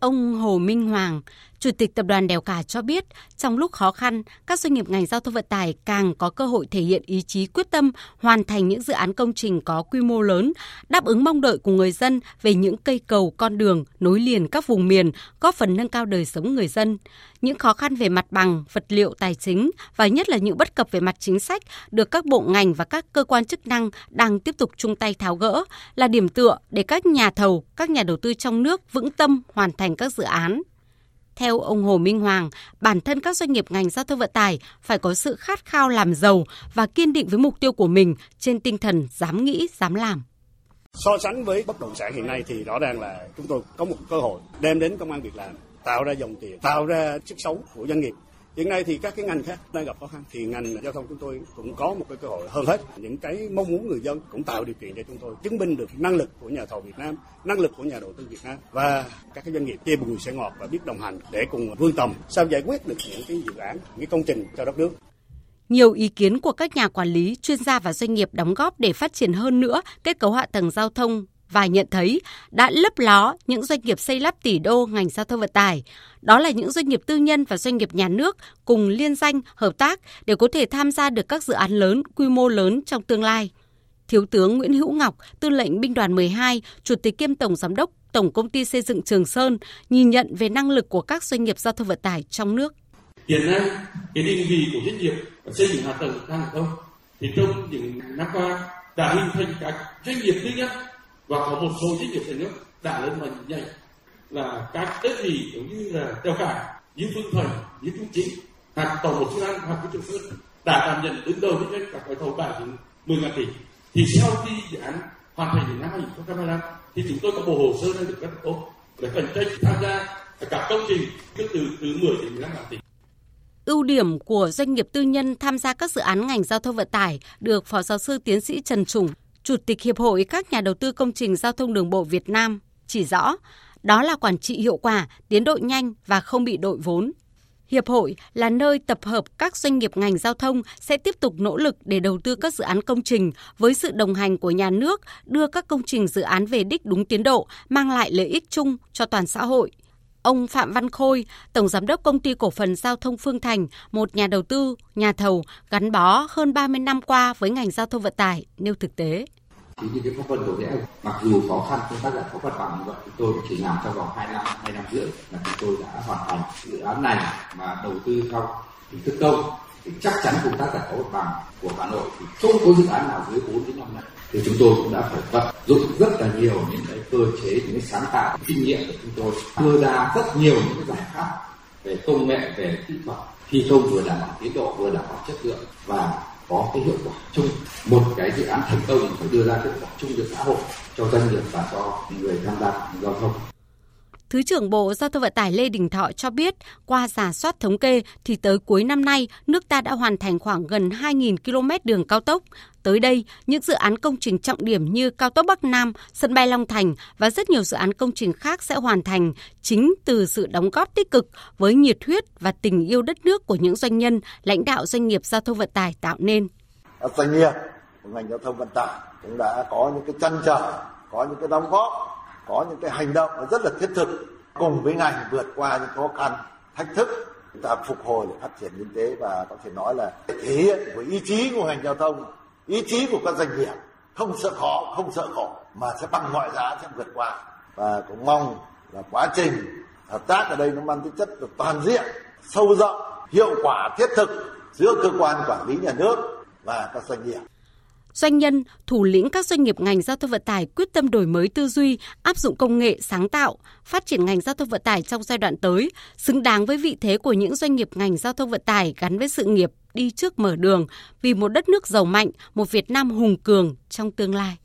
Ông Hồ Minh Hoàng, Chủ tịch Tập đoàn Đèo Cả cho biết, trong lúc khó khăn, các doanh nghiệp ngành giao thông vận tải càng có cơ hội thể hiện ý chí quyết tâm hoàn thành những dự án công trình có quy mô lớn, đáp ứng mong đợi của người dân về những cây cầu, con đường nối liền các vùng miền, góp phần nâng cao đời sống người dân. Những khó khăn về mặt bằng, vật liệu, tài chính và nhất là những bất cập về mặt chính sách được các bộ ngành và các cơ quan chức năng đang tiếp tục chung tay tháo gỡ là điểm tựa để các nhà thầu, các nhà đầu tư trong nước vững tâm hoàn thành các dự án. Theo ông Hồ Minh Hoàng, bản thân các doanh nghiệp ngành giao thông vận tải phải có sự khát khao làm giàu và kiên định với mục tiêu của mình trên tinh thần dám nghĩ, dám làm. So sánh với bất động sản hiện nay thì rõ ràng là chúng tôi có một cơ hội đem đến công an việc làm, tạo ra dòng tiền, tạo ra sức sống của doanh nghiệp hiện nay thì các cái ngành khác đang gặp khó khăn. Thì ngành giao thông chúng tôi cũng có một cái cơ hội hơn hết. Những cái mong muốn người dân cũng tạo điều kiện cho chúng tôi chứng minh được năng lực của nhà thầu Việt Nam năng lực của nhà đầu tư Việt Nam và các cái doanh nghiệp chia bùi sẽ ngọt và biết đồng hành để cùng vươn tầm sao giải quyết được những cái dự án những cái công trình cho đất nước. Nhiều ý kiến của các nhà quản lý, chuyên gia và doanh nghiệp đóng góp để phát triển hơn nữa kết cấu hạ tầng giao thông và nhận thấy đã lấp ló những doanh nghiệp xây lắp tỷ đô ngành giao thông vận tải. Đó là những doanh nghiệp tư nhân và doanh nghiệp nhà nước cùng liên danh hợp tác để có thể tham gia được các dự án lớn, quy mô lớn trong tương lai. Thiếu tướng Nguyễn Hữu Ngọc, tư lệnh binh đoàn 12, chủ tịch kiêm tổng giám đốc Tổng công ty xây dựng Trường Sơn nhìn nhận về năng lực của các doanh nghiệp giao thông vận tải trong nước. Hiện nay, cái định vị của doanh nghiệp xây dựng hạ tầng hàng không thì trong những năm qua đã hình thành các doanh nghiệp tư nhân và có một số doanh nghiệp nhà nước đã lên mạnh nhanh là các đơn vị giống như là treo cả như phương thuần như trung chính hoặc tổng một an hoặc cái trường sơn đã đảm nhận đứng đầu với các gói thầu tài đến 10 ngàn tỷ. Thì sau khi dự án hoàn thành đến năm 2025 thì chúng tôi có bộ hồ sơ đang được rất tốt để cạnh tranh tham gia các công trình từ từ từ 10 đến 15 ngàn tỷ. Ưu điểm của doanh nghiệp tư nhân tham gia các dự án ngành giao thông vận tải được Phó Giáo sư Tiến sĩ Trần Trùng, Chủ tịch Hiệp hội các nhà đầu tư công trình giao thông đường bộ Việt Nam chỉ rõ, đó là quản trị hiệu quả, tiến độ nhanh và không bị đội vốn. Hiệp hội là nơi tập hợp các doanh nghiệp ngành giao thông sẽ tiếp tục nỗ lực để đầu tư các dự án công trình với sự đồng hành của nhà nước, đưa các công trình dự án về đích đúng tiến độ, mang lại lợi ích chung cho toàn xã hội. Ông Phạm Văn Khôi, Tổng Giám đốc Công ty Cổ phần Giao thông Phương Thành, một nhà đầu tư, nhà thầu gắn bó hơn 30 năm qua với ngành giao thông vận tải, nêu thực tế thì như cái pháp vân của vẽ mặc dù khó khăn công tác giải phóng mặt bằng như vậy chúng tôi chỉ làm trong vòng 2 năm, hai năm rưỡi là chúng tôi đã hoàn thành dự án này mà đầu tư theo hình thức công. Thì chắc chắn công tác giải phóng mặt bằng của Hà Nội thì không có dự án nào dưới 4 đến 5 năm. Thì chúng tôi cũng đã phải vận dụng rất là nhiều những cái cơ chế, những cái sáng tạo, kinh nghiệm của chúng tôi, đưa ra rất nhiều những cái giải pháp về công nghệ, về kỹ thuật, thi công vừa đảm bảo tiến độ, vừa đảm bảo chất lượng và có cái hiệu quả chung. Một cái dự án thành công phải đưa ra hiệu quả chung cho xã hội, cho doanh nghiệp và cho người tham gia giao thông. Thứ trưởng Bộ Giao thông Vận tải Lê Đình Thọ cho biết, qua giả soát thống kê thì tới cuối năm nay, nước ta đã hoàn thành khoảng gần 2.000 km đường cao tốc. Tới đây, những dự án công trình trọng điểm như cao tốc Bắc Nam, sân bay Long Thành và rất nhiều dự án công trình khác sẽ hoàn thành chính từ sự đóng góp tích cực với nhiệt huyết và tình yêu đất nước của những doanh nhân, lãnh đạo doanh nghiệp giao thông vận tải tạo nên. Doanh nghiệp của ngành giao thông vận tải cũng đã có những cái chăn trở, có những cái đóng góp có những cái hành động rất là thiết thực, cùng với ngành vượt qua những khó khăn, thách thức, chúng ta phục hồi để phát triển kinh tế và có thể nói là thể hiện của ý chí của ngành giao thông, ý chí của các doanh nghiệp. Không sợ khó, không sợ khổ, mà sẽ bằng mọi giá sẽ vượt qua. Và cũng mong là quá trình hợp tác ở đây nó mang tính chất được toàn diện, sâu rộng, hiệu quả, thiết thực giữa cơ quan quản lý nhà nước và các doanh nghiệp doanh nhân, thủ lĩnh các doanh nghiệp ngành giao thông vận tải quyết tâm đổi mới tư duy, áp dụng công nghệ sáng tạo, phát triển ngành giao thông vận tải trong giai đoạn tới, xứng đáng với vị thế của những doanh nghiệp ngành giao thông vận tải gắn với sự nghiệp đi trước mở đường vì một đất nước giàu mạnh, một Việt Nam hùng cường trong tương lai.